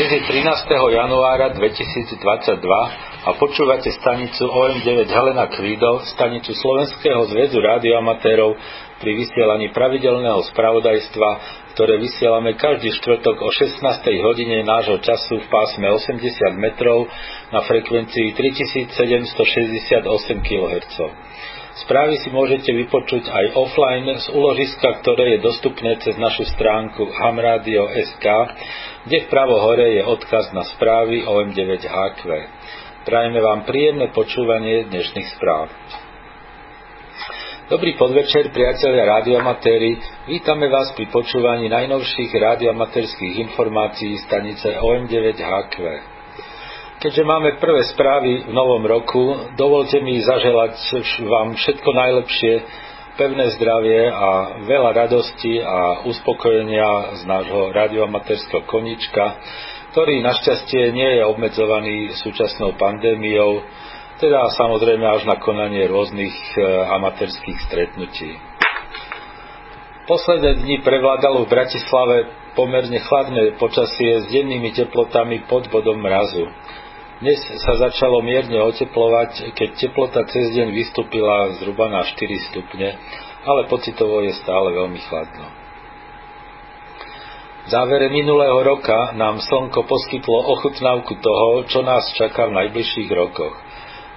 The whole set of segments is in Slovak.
Dnes je 13. januára 2022 a počúvate stanicu OM9 Helena Kvído, stanicu Slovenského zväzu rádioamatérov pri vysielaní pravidelného spravodajstva, ktoré vysielame každý štvrtok o 16. hodine nášho času v pásme 80 metrov na frekvencii 3768 kHz. Správy si môžete vypočuť aj offline z uložiska, ktoré je dostupné cez našu stránku hamradio.sk kde vpravo hore je odkaz na správy OM9HQ. Prajeme vám príjemné počúvanie dnešných správ. Dobrý podvečer, priatelia rádioamatéri. Vítame vás pri počúvaní najnovších rádioamatérských informácií stanice OM9HQ. Keďže máme prvé správy v novom roku, dovolte mi zaželať vám všetko najlepšie pevné zdravie a veľa radosti a uspokojenia z nášho radioamatérskeho konička, ktorý našťastie nie je obmedzovaný súčasnou pandémiou, teda samozrejme až na konanie rôznych e, amatérských stretnutí. Posledné dni prevládalo v Bratislave pomerne chladné počasie s dennými teplotami pod bodom mrazu. Dnes sa začalo mierne oteplovať, keď teplota cez deň vystúpila zhruba na 4 stupne, ale pocitovo je stále veľmi chladno. V závere minulého roka nám slnko poskytlo ochutnávku toho, čo nás čaká v najbližších rokoch.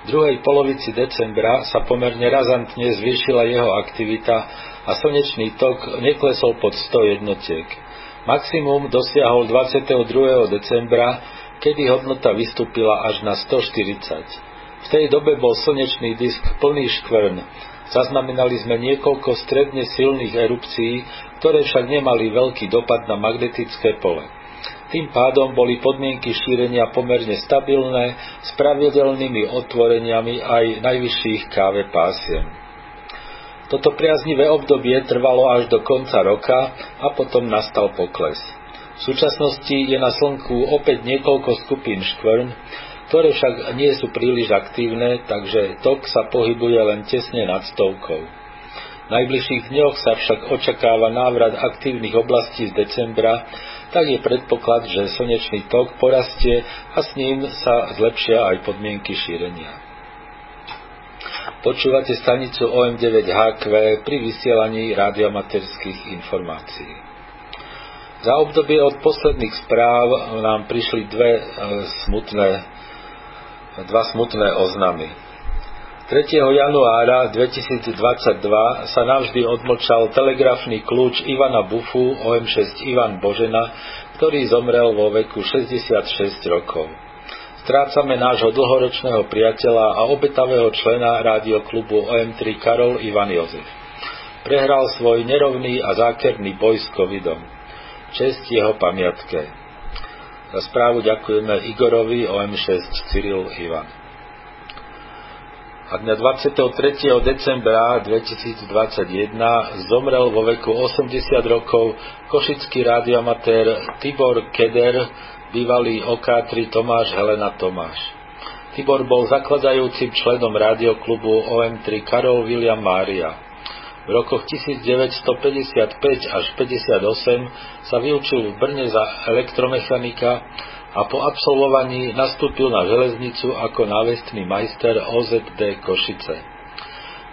V druhej polovici decembra sa pomerne razantne zvýšila jeho aktivita a slnečný tok neklesol pod 100 jednotiek. Maximum dosiahol 22. decembra, kedy hodnota vystúpila až na 140. V tej dobe bol slnečný disk plný škvrn. Zaznamenali sme niekoľko stredne silných erupcií, ktoré však nemali veľký dopad na magnetické pole. Tým pádom boli podmienky šírenia pomerne stabilné s pravidelnými otvoreniami aj najvyšších káve pásiem. Toto priaznivé obdobie trvalo až do konca roka a potom nastal pokles. V súčasnosti je na Slnku opäť niekoľko skupín škvrn, ktoré však nie sú príliš aktívne, takže tok sa pohybuje len tesne nad stovkou. Najbližších dňoch sa však očakáva návrat aktívnych oblastí z decembra, tak je predpoklad, že slnečný tok porastie a s ním sa zlepšia aj podmienky šírenia. Počúvate stanicu OM9HQ pri vysielaní radiomaterských informácií. Za obdobie od posledných správ nám prišli dve e, smutné, dva smutné oznamy. 3. januára 2022 sa navždy odmlčal telegrafný kľúč Ivana Bufu OM6 Ivan Božena, ktorý zomrel vo veku 66 rokov. Strácame nášho dlhoročného priateľa a obetavého člena rádioklubu OM3 Karol Ivan Jozef. Prehral svoj nerovný a zákerný boj s covidom čest jeho pamiatke. Za správu ďakujeme Igorovi OM6 Cyril Ivan. A dňa 23. decembra 2021 zomrel vo veku 80 rokov košický radioamatér Tibor Keder, bývalý OK3 Tomáš Helena Tomáš. Tibor bol zakladajúcim členom rádioklubu OM3 Karol William Mária. V rokoch 1955 až 58 sa vyučil v Brne za elektromechanika a po absolvovaní nastúpil na železnicu ako návestný majster OZD Košice.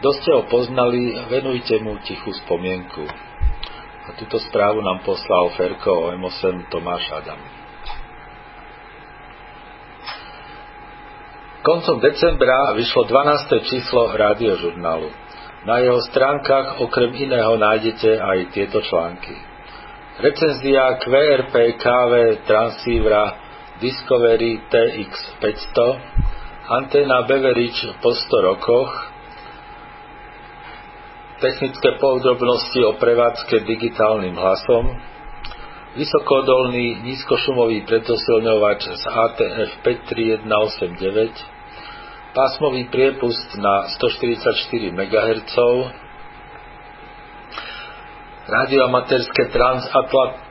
Kto ste ho poznali, venujte mu tichú spomienku. A túto správu nám poslal Ferko M8 Tomáš Adam. Koncom decembra vyšlo 12. číslo rádiožurnálu. Na jeho stránkach okrem iného nájdete aj tieto články. Recenzia QRP KV transívra Discovery TX 500, anténa Beveridge po 100 rokoch, technické podrobnosti o prevádzke digitálnym hlasom, vysokodolný nízkošumový predosilňovač z ATF 53189, pásmový priepust na 144 MHz, radioamatérske transatlantické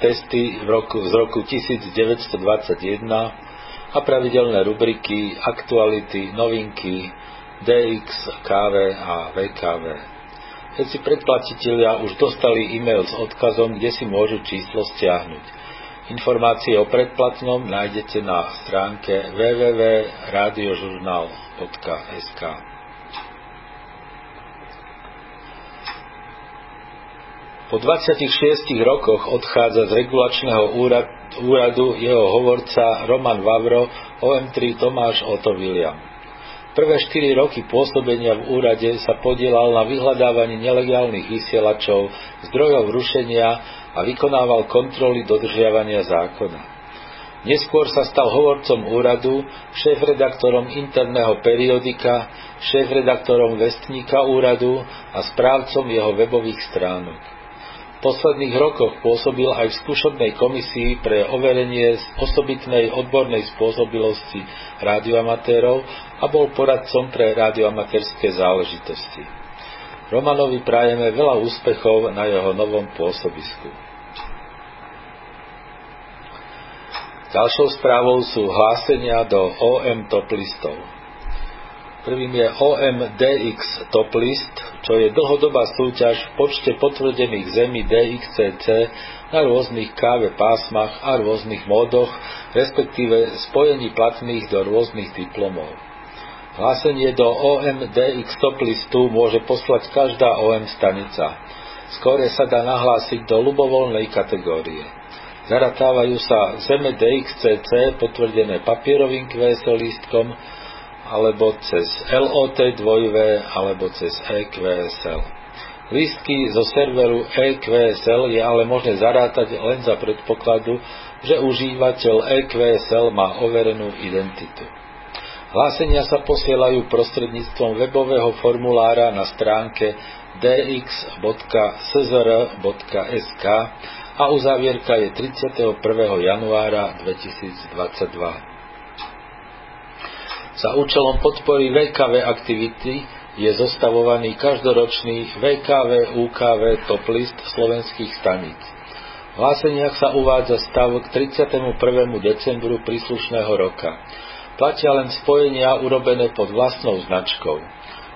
testy v roku, z roku 1921 a pravidelné rubriky aktuality, novinky, DX, KV a VKV. Všetci predplatitelia už dostali e-mail s odkazom, kde si môžu číslo stiahnuť. Informácie o predplatnom nájdete na stránke www.radiožurnal.sk. Po 26 rokoch odchádza z regulačného úradu jeho hovorca Roman Vavro OM3 Tomáš Otto William. Prvé 4 roky pôsobenia v úrade sa podielal na vyhľadávaní nelegálnych vysielačov, zdrojov rušenia a vykonával kontroly dodržiavania zákona. Neskôr sa stal hovorcom úradu, šéf-redaktorom interného periodika, šéf-redaktorom vestníka úradu a správcom jeho webových stránok. Posledných rokoch pôsobil aj v skúšobnej komisii pre overenie osobitnej odbornej spôsobilosti radioamatérov a bol poradcom pre radioamatérske záležitosti. Romanovi prajeme veľa úspechov na jeho novom pôsobisku. Ďalšou správou sú hlásenia do OM top listov. Prvým je OMDX top list, čo je dlhodobá súťaž v počte potvrdených zemí DXCC na rôznych káve pásmach a rôznych módoch, respektíve spojení platných do rôznych diplomov. Hlásenie do OMDX top listu môže poslať každá OM stanica. Skore sa dá nahlásiť do ľubovoľnej kategórie. Zaratávajú sa zeme DXCC potvrdené papierovým QSL lístkom alebo cez LOT 2 alebo cez EQSL. Lístky zo serveru EQSL je ale možné zarátať len za predpokladu, že užívateľ EQSL má overenú identitu. Hlásenia sa posielajú prostredníctvom webového formulára na stránke dx.szr.sk a uzávierka je 31. januára 2022. Za účelom podpory VKV aktivity je zostavovaný každoročný VKV UKV top list slovenských staníc. V hláseniach sa uvádza stav k 31. decembru príslušného roka. Platia len spojenia urobené pod vlastnou značkou.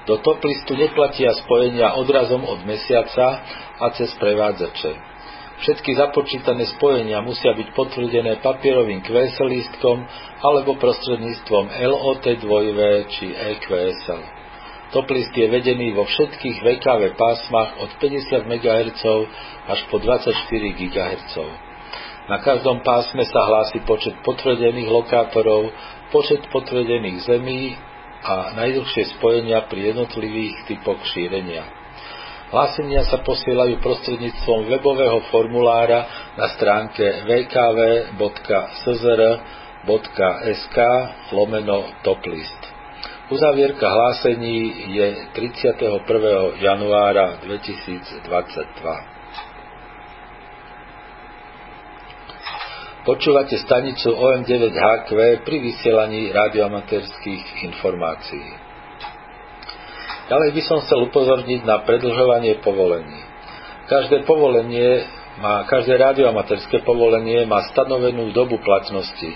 Do top listu neplatia spojenia odrazom od mesiaca a cez prevádzače. Všetky započítané spojenia musia byť potvrdené papierovým QSL lístkom alebo prostredníctvom LOT 2V či EQSL. Top list je vedený vo všetkých VKV pásmach od 50 MHz až po 24 GHz. Na každom pásme sa hlási počet potvrdených lokátorov, počet potvrdených zemí a najdlhšie spojenia pri jednotlivých typoch šírenia. Hlásenia sa posielajú prostredníctvom webového formulára na stránke www.szr.sk lomeno toplist. Uzavierka hlásení je 31. januára 2022. Počúvate stanicu OM9HQ pri vysielaní radioamatérských informácií. Ďalej by som chcel upozorniť na predlžovanie povolení. Každé povolenie má, každé radioamatérske povolenie má stanovenú dobu platnosti.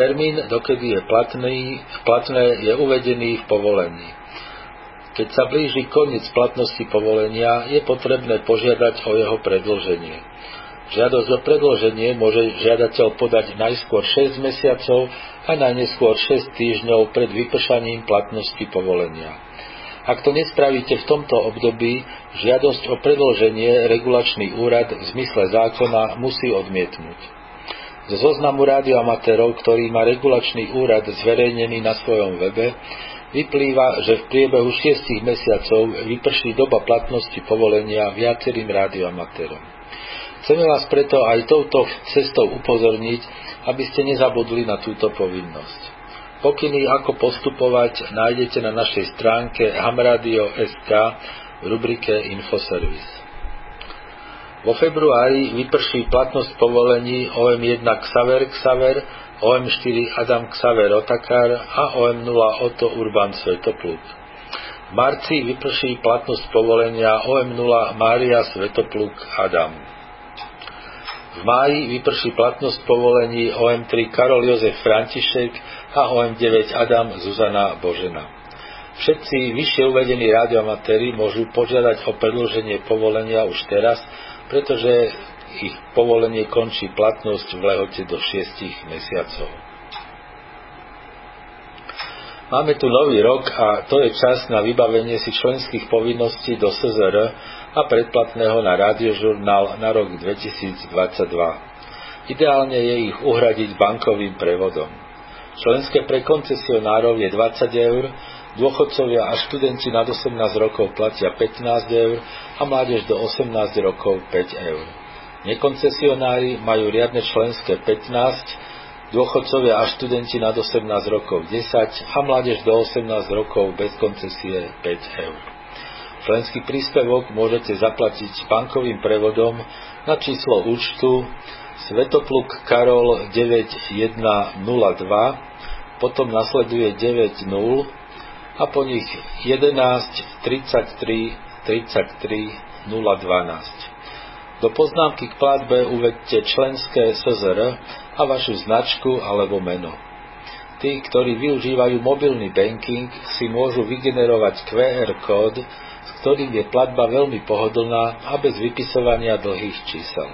Termín, dokedy je platný, platné, je uvedený v povolení. Keď sa blíži koniec platnosti povolenia, je potrebné požiadať o jeho predlženie. Žiadosť o predloženie môže žiadateľ podať najskôr 6 mesiacov a najneskôr 6 týždňov pred vypršaním platnosti povolenia. Ak to nespravíte v tomto období, žiadosť o predloženie regulačný úrad v zmysle zákona musí odmietnúť. Zo zoznamu rádioamatérov, ktorý má regulačný úrad zverejnený na svojom webe, vyplýva, že v priebehu 6 mesiacov vyprší doba platnosti povolenia viacerým rádioamatérom. Chceme vás preto aj touto cestou upozorniť, aby ste nezabudli na túto povinnosť. Pokyny, ako postupovať, nájdete na našej stránke hamradio.sk v rubrike Infoservice. Vo februári vyprší platnosť povolení OM1 Xaver Xaver, OM4 Adam Xaver Otakar a OM0 Oto Urban Svetopluk. V marci vyprší platnosť povolenia OM0 Mária Svetopluk Adam. V máji vyprší platnosť povolení OM3 Karol Jozef František a OM9 Adam Zuzana Božena. Všetci vyššie uvedení radioamatéri môžu požiadať o predĺženie povolenia už teraz, pretože ich povolenie končí platnosť v lehote do 6 mesiacov. Máme tu nový rok a to je čas na vybavenie si členských povinností do SZR a predplatného na rádiožurnál na rok 2022. Ideálne je ich uhradiť bankovým prevodom. Členské pre koncesionárov je 20 eur, dôchodcovia a študenti nad 18 rokov platia 15 eur a mládež do 18 rokov 5 eur. Nekoncesionári majú riadne členské 15 dôchodcovia a študenti nad 18 rokov 10 a mládež do 18 rokov bez koncesie 5 eur. Členský príspevok môžete zaplatiť bankovým prevodom na číslo účtu Svetopluk Karol 9102, potom nasleduje 90 a po nich 11 33 33 012. Do poznámky k platbe uvedte členské SZR a vašu značku alebo meno. Tí, ktorí využívajú mobilný banking, si môžu vygenerovať QR kód, s ktorým je platba veľmi pohodlná a bez vypisovania dlhých čísel.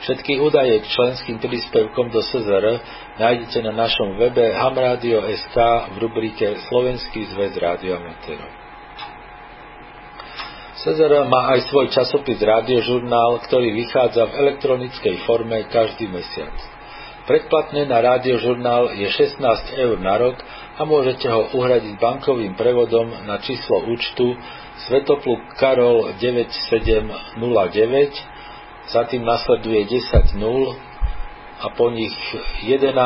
Všetky údaje k členským príspevkom do SZR nájdete na našom webe hamradio.sk v rubrike Slovenský zväz rádioamatérov. Cezara má aj svoj časopis Rádiožurnál, ktorý vychádza v elektronickej forme každý mesiac. Predplatné na Rádiožurnál je 16 eur na rok a môžete ho uhradiť bankovým prevodom na číslo účtu Svetopluk Karol 9709, za tým nasleduje 10 0 a po nich 11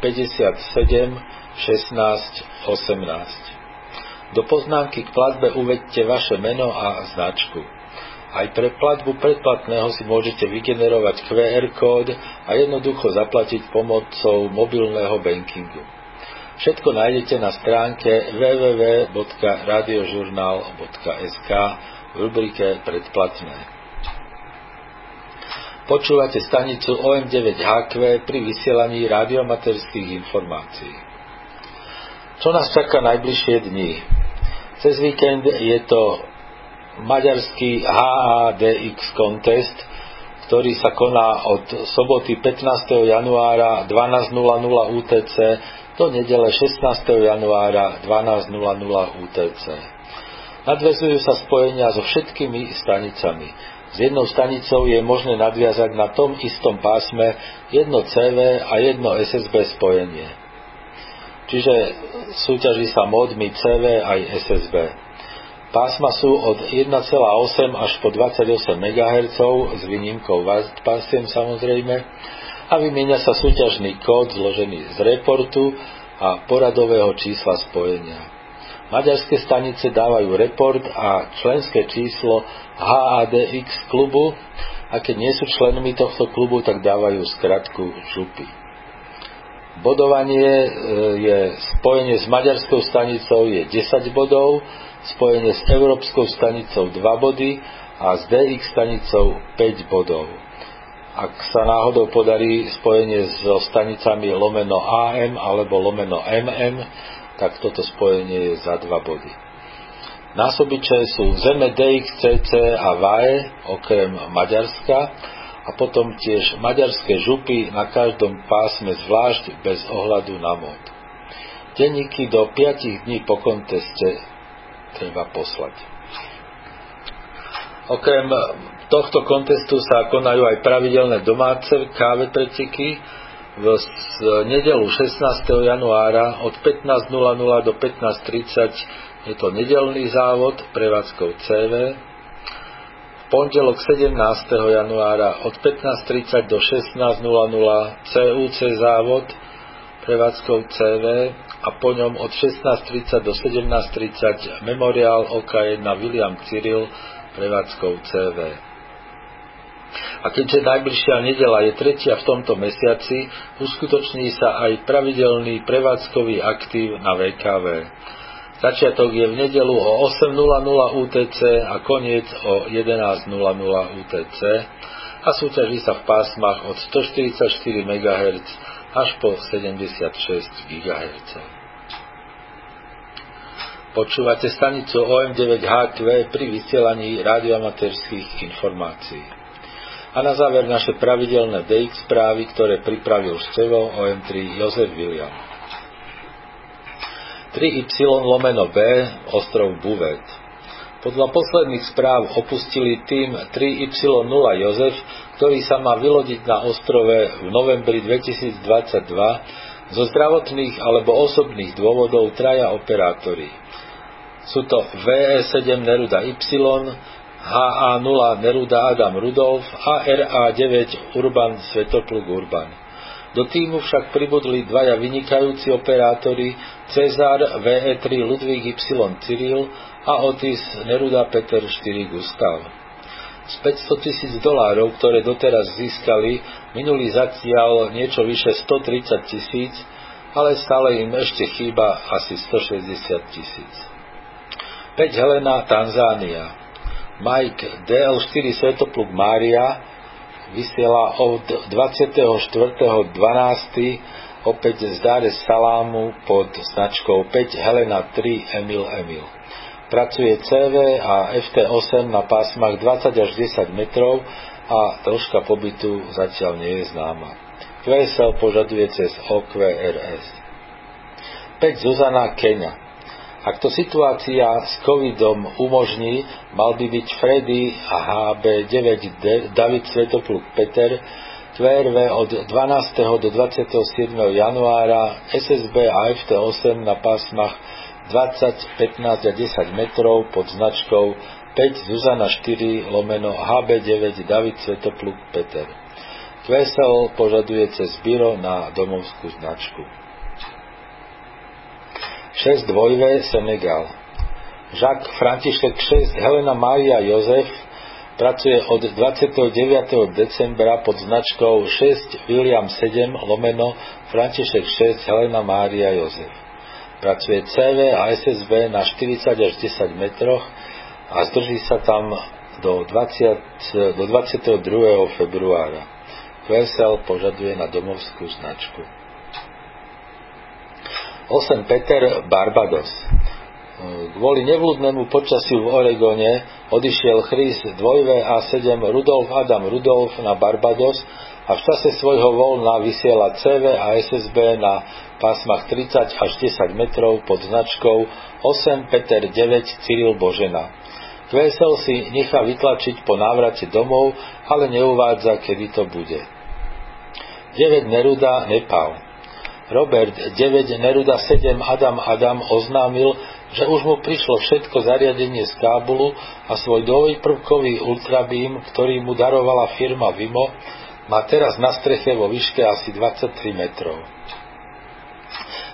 57 16 18. Do poznámky k platbe uvedte vaše meno a značku. Aj pre platbu predplatného si môžete vygenerovať QR kód a jednoducho zaplatiť pomocou mobilného bankingu. Všetko nájdete na stránke www.radiožurnal.sk v rubrike Predplatné. Počúvate stanicu OM9HQ pri vysielaní radiomaterských informácií. Čo nás čaká najbližšie dni? Cez víkend je to maďarský HADX contest, ktorý sa koná od soboty 15. januára 12.00 UTC do nedele 16. januára 12.00 UTC. Nadvezujú sa spojenia so všetkými stanicami. S jednou stanicou je možné nadviazať na tom istom pásme jedno CV a jedno SSB spojenie. Čiže súťaží sa módmi CV aj SSB. Pásma sú od 1,8 až po 28 MHz s výnimkou pásiem samozrejme a vymieňa sa súťažný kód zložený z reportu a poradového čísla spojenia. Maďarské stanice dávajú report a členské číslo HADX klubu a keď nie sú členmi tohto klubu, tak dávajú skratku župy. Bodovanie e, je spojenie s maďarskou stanicou je 10 bodov, spojenie s európskou stanicou 2 body a s DX stanicou 5 bodov. Ak sa náhodou podarí spojenie so stanicami lomeno AM alebo lomeno MM, tak toto spojenie je za 2 body. Násobiče sú Zeme DX, CC a VAE, okrem Maďarska, a potom tiež maďarské župy na každom pásme zvlášť bez ohľadu na mód. Denníky do 5 dní po konteste treba poslať. Okrem tohto kontestu sa konajú aj pravidelné domáce káve preciky v nedelu 16. januára od 15.00 do 15.30 je to nedelný závod prevádzkou CV pondelok 17. januára od 15.30 do 16.00 CUC závod prevádzkou CV a po ňom od 16.30 do 17.30 memoriál OK1 William Cyril prevádzkou CV. A keďže najbližšia nedela je tretia v tomto mesiaci, uskutoční sa aj pravidelný prevádzkový aktív na VKV. Začiatok je v nedelu o 8.00 UTC a koniec o 11.00 UTC a súťaží sa v pásmach od 144 MHz až po 76 GHz. Počúvate stanicu OM9HQ pri vysielaní radioamatérských informácií. A na záver naše pravidelné DX správy, ktoré pripravil števo OM3 Jozef William. 3Y lomeno B, ostrov Buvet. Podľa posledných správ opustili tým 3Y0 Jozef, ktorý sa má vylodiť na ostrove v novembri 2022 zo zdravotných alebo osobných dôvodov traja operátori. Sú to VE7 Neruda Y, HA0 Neruda Adam Rudolf a RA9 Urban Svetopluk Urban. Do týmu však pribudli dvaja vynikajúci operátori Cezar VE3 Ludvík Y Cyril a Otis Neruda Peter 4 Gustav. Z 500 tisíc dolárov, ktoré doteraz získali, minuli zatiaľ niečo vyše 130 tisíc, ale stále im ešte chýba asi 160 tisíc. 5 Helena, Tanzánia. Mike DL4 Svetopluk Mária vysiela od 24.12. opäť z Dáre Salámu pod značkou 5 Helena 3 Emil Emil. Pracuje CV a FT8 na pásmach 20 až 10 metrov a dĺžka pobytu zatiaľ nie je známa. QSL požaduje cez OQRS. 5 Zuzana Kenia ak to situácia s covidom umožní, mal by byť Freddy a HB9 David Svetopluk Peter QRV od 12. do 27. januára SSB a FT8 na pásmach 20, 15 a 10 metrov pod značkou 5 Zuzana 4 lomeno HB9 David Svetopluk Peter. QSL požaduje cez byro na domovskú značku. 6 dvojve Senegal. Jacques František 6 Helena Maria Jozef pracuje od 29. decembra pod značkou 6 William 7 lomeno František 6 Helena Mária Jozef. Pracuje CV a SSB na 40 až 10 metroch a zdrží sa tam do, 20, do 22. februára. QSL požaduje na domovskú značku. 8 Peter Barbados. Kvôli nevľúdnemu počasiu v Oregone odišiel Chris 2A7 Rudolf Adam Rudolf na Barbados a v čase svojho voľna vysiela CV a SSB na pásmach 30 až 10 metrov pod značkou 8 Peter 9 Cyril Božena. QSL si nechá vytlačiť po návrate domov, ale neuvádza, kedy to bude. 9 Neruda Nepal. Robert 9 Neruda 7 Adam Adam oznámil, že už mu prišlo všetko zariadenie z Kábulu a svoj dvojprvkový ultrabím, ktorý mu darovala firma Vimo, má teraz na streche vo výške asi 23 metrov.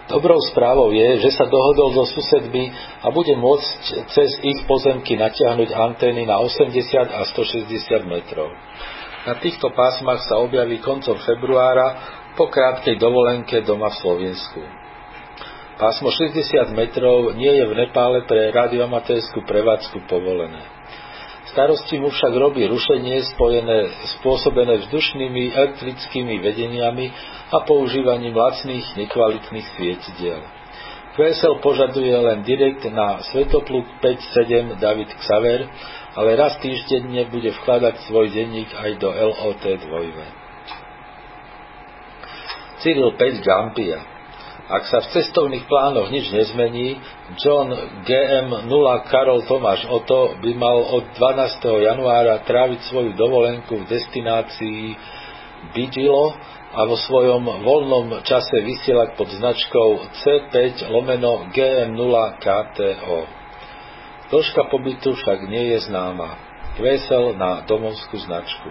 Dobrou správou je, že sa dohodol so susedmi a bude môcť cez ich pozemky natiahnuť antény na 80 a 160 metrov. Na týchto pásmach sa objaví koncom februára po krátkej dovolenke doma v Slovensku. Pásmo 60 metrov nie je v Nepále pre radioamatérskú prevádzku povolené. Starosti mu však robí rušenie spojené, spôsobené vzdušnými elektrickými vedeniami a používaním lacných, nekvalitných svietidiel. QSL požaduje len direkt na Svetopluk 5.7 David Xaver, ale raz týždenne bude vkladať svoj denník aj do LOT 2. Cyril 5 Gambia. Ak sa v cestovných plánoch nič nezmení, John GM 0 Karol Tomáš Oto by mal od 12. januára tráviť svoju dovolenku v destinácii Bidilo a vo svojom voľnom čase vysielať pod značkou C5 lomeno GM0 KTO. Dĺžka pobytu však nie je známa. Vesel na domovskú značku.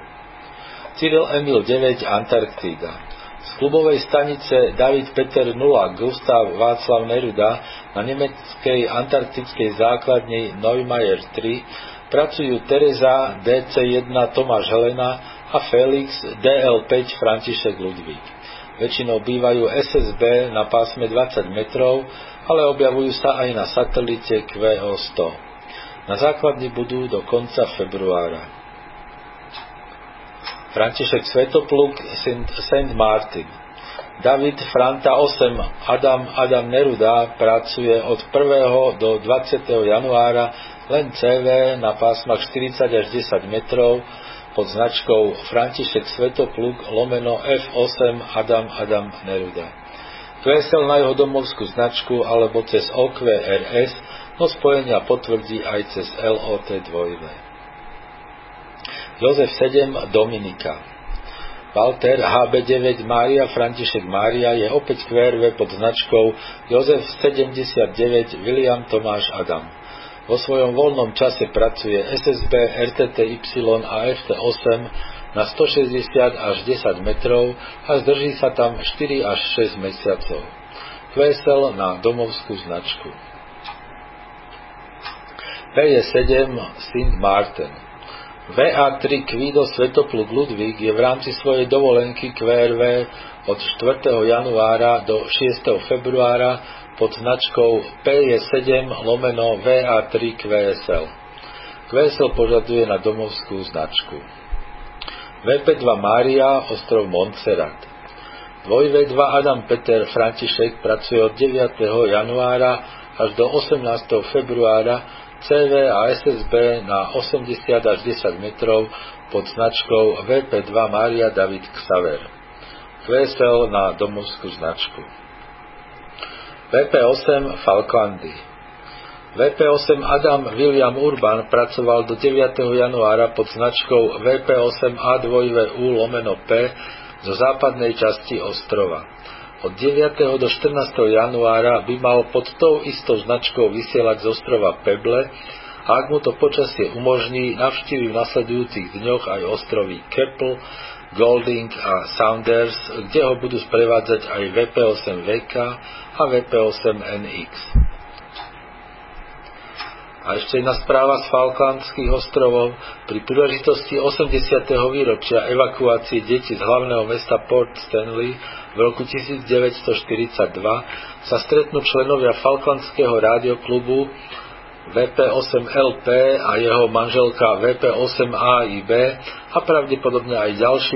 Cyril Emil 9 Antarktída klubovej stanice David Peter 0 Gustav Václav Neruda na nemeckej antarktickej základni Neumayer 3 pracujú Teresa DC1 Tomáš Helena a Felix DL5 František Ludvík. Väčšinou bývajú SSB na pásme 20 metrov, ale objavujú sa aj na satelite QO100. Na základni budú do konca februára. František Svetopluk, St. Martin. David Franta 8, Adam Adam Neruda pracuje od 1. do 20. januára len CV na pásmach 40 až 10 metrov pod značkou František Svetopluk lomeno F8 Adam Adam Neruda. QSL na jeho domovskú značku alebo cez OQRS, no spojenia potvrdí aj cez LOT 2. Jozef 7 Dominika Walter HB9 Mária František Mária je opäť QRV pod značkou Jozef 79 William Tomáš Adam. Vo svojom voľnom čase pracuje SSB, RTTY a FT8 na 160 až 10 metrov a zdrží sa tam 4 až 6 mesiacov. QSL na domovskú značku. PJ7 St. Martin VA3 Kvido Svetopluk Ludvík je v rámci svojej dovolenky QRV od 4. januára do 6. februára pod značkou PJ7 lomeno VA3 QSL. QSL požaduje na domovskú značku. VP2 Mária, ostrov Montserrat. 2V2 Adam Peter František pracuje od 9. januára až do 18. februára CV a SSB na 80 až 10 metrov pod značkou VP2 Mária David Xaver. QSL na domovskú značku. VP8 Falklandy VP8 Adam William Urban pracoval do 9. januára pod značkou VP8 A2U lomeno P zo západnej časti ostrova. Od 9. do 14. januára by mal pod tou istou značkou vysielať z ostrova Peble a ak mu to počasie umožní, navštívi v nasledujúcich dňoch aj ostrovy Keppel, Golding a Sounders, kde ho budú sprevádzať aj VP8VK a VP8NX. A ešte jedna správa z Falklandských ostrovov. Pri príležitosti 80. výročia evakuácie detí z hlavného mesta Port Stanley v roku 1942 sa stretnú členovia Falklandského rádioklubu VP8LP a jeho manželka VP8AIB a pravdepodobne aj ďalší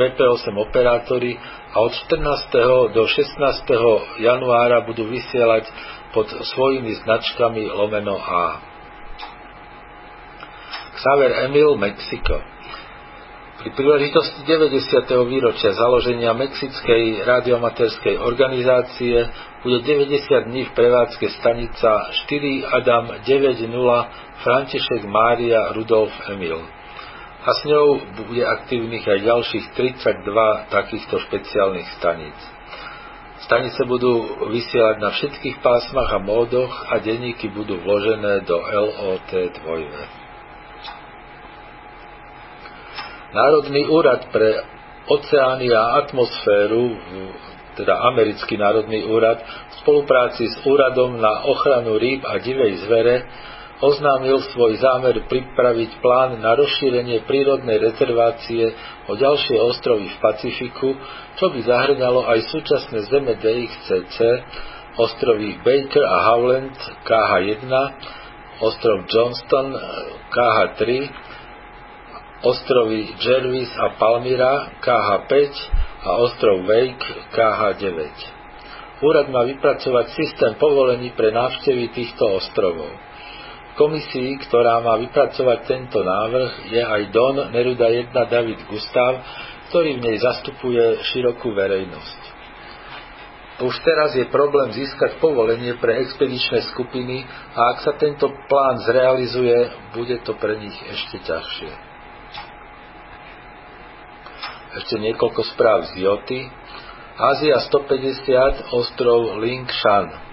VP8 operátori a od 14. do 16. januára budú vysielať pod svojimi značkami lomeno A. Xaver Emil, Mexiko. Pri príležitosti 90. výročia založenia Mexickej radiomaterskej organizácie bude 90 dní v prevádzke stanica 4 Adam 90 František Mária Rudolf Emil. A s ňou bude aktívnych aj ďalších 32 takýchto špeciálnych staníc. Stanice budú vysielať na všetkých pásmach a módoch a denníky budú vložené do LOT 2. Národný úrad pre oceány a atmosféru, teda Americký národný úrad, v spolupráci s Úradom na ochranu rýb a divej zvere oznámil svoj zámer pripraviť plán na rozšírenie prírodnej rezervácie o ďalšie ostrovy v Pacifiku, čo by zahrňalo aj súčasné zeme DXCC, ostrovy Baker a Howland KH1, ostrov Johnston KH3, ostrovy Jervis a Palmyra KH5 a ostrov Wake KH9. Úrad má vypracovať systém povolení pre návštevy týchto ostrovov. Komisii, ktorá má vypracovať tento návrh, je aj Don Neruda 1 David Gustav, ktorý v nej zastupuje širokú verejnosť. Už teraz je problém získať povolenie pre expedičné skupiny a ak sa tento plán zrealizuje, bude to pre nich ešte ťažšie. Ešte niekoľko správ z Joty. Ázia 150, ostrov Lingshan.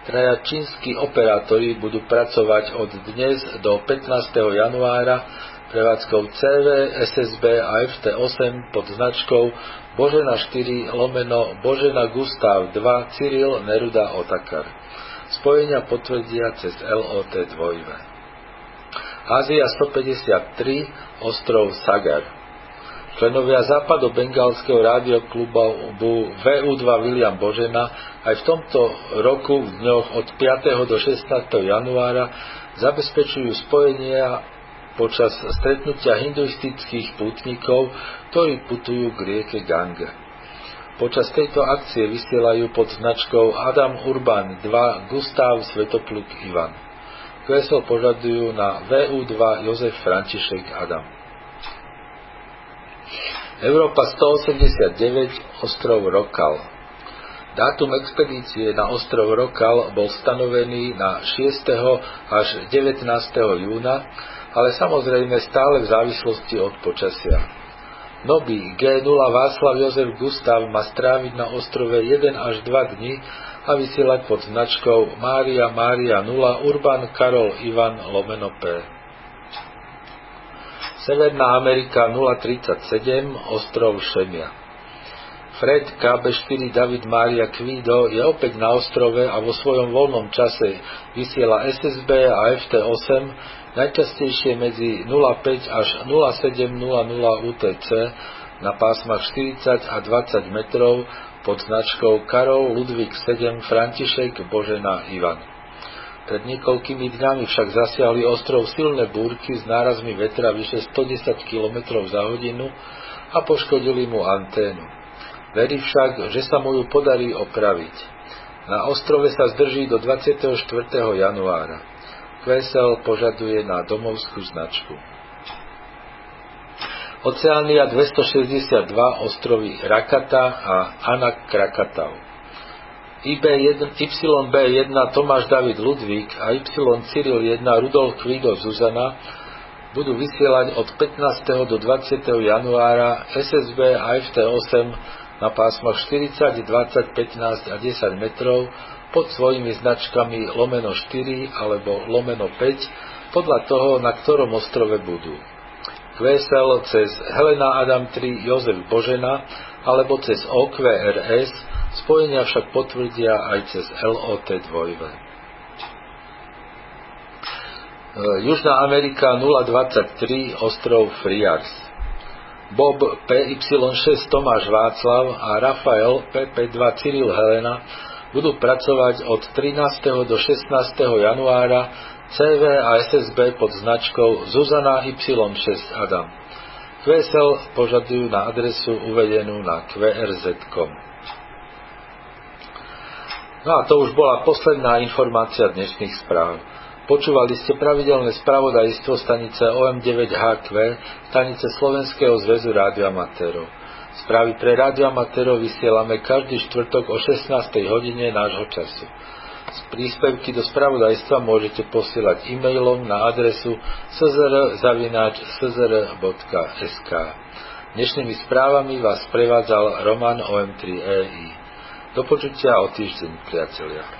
Traja čínsky operátori budú pracovať od dnes do 15. januára prevádzkou CV, SSB a FT8 pod značkou Božena 4 lomeno Božena Gustav 2 Cyril Neruda Otakar. Spojenia potvrdia cez LOT 2. Ázia 153, ostrov Sagar. Členovia západo-bengalského rádioklubu VU2 William Božena aj v tomto roku v dňoch od 5. do 16. januára zabezpečujú spojenia počas stretnutia hinduistických pútnikov, ktorí putujú k rieke Gange. Počas tejto akcie vysielajú pod značkou Adam Urban 2 Gustav Svetopluk Ivan. QSL požadujú na VU2 Jozef František Adam. Európa 189, ostrov Rokal. Dátum expedície na ostrov Rokal bol stanovený na 6. až 19. júna, ale samozrejme stále v závislosti od počasia. Nový G0 Václav Jozef Gustav má stráviť na ostrove 1 až 2 dni a vysielať pod značkou Mária Mária 0 Urban Karol Ivan Lomeno P. Severná Amerika 037, ostrov Šemia. Fred KB4 David Mária Kvído je opäť na ostrove a vo svojom voľnom čase vysiela SSB a FT8 najčastejšie medzi 05 až 0700 UTC na pásmach 40 a 20 metrov pod značkou Karol Ludvík 7 František Božena Ivan. Pred niekoľkými dňami však zasiahli ostrov silné búrky s nárazmi vetra vyše 110 km za hodinu a poškodili mu anténu. Verí však, že sa mu ju podarí opraviť. Na ostrove sa zdrží do 24. januára. QSL požaduje na domovskú značku. Oceánia 262 ostrovy Rakata a Anak Krakatau. IB1, YB1 Tomáš David Ludvík a Y Cyril 1 Rudolf Kvido Zuzana budú vysielať od 15. do 20. januára SSB a FT8 na pásmach 40, 20, 15 a 10 metrov pod svojimi značkami lomeno 4 alebo lomeno 5 podľa toho, na ktorom ostrove budú. QSL cez Helena Adam 3 Jozef Božena alebo cez OQRS Spojenia však potvrdia aj cez LOT 2. E, Južná Amerika 023 ostrov Friars. Bob PY6 Tomáš Václav a Rafael PP2 Cyril Helena budú pracovať od 13. do 16. januára CV a SSB pod značkou Zuzana Y6 Adam. QSL požadujú na adresu uvedenú na qrz.com. No a to už bola posledná informácia dnešných správ. Počúvali ste pravidelné spravodajstvo stanice OM9HQ, stanice Slovenského zväzu rádioamatérov. Správy pre rádioamatérov vysielame každý štvrtok o 16. hodine nášho času. Z príspevky do spravodajstva môžete posielať e-mailom na adresu czr.sk. Dnešnými správami vás prevádzal Roman OM3EI. Do počutia o týždeň, priatelia.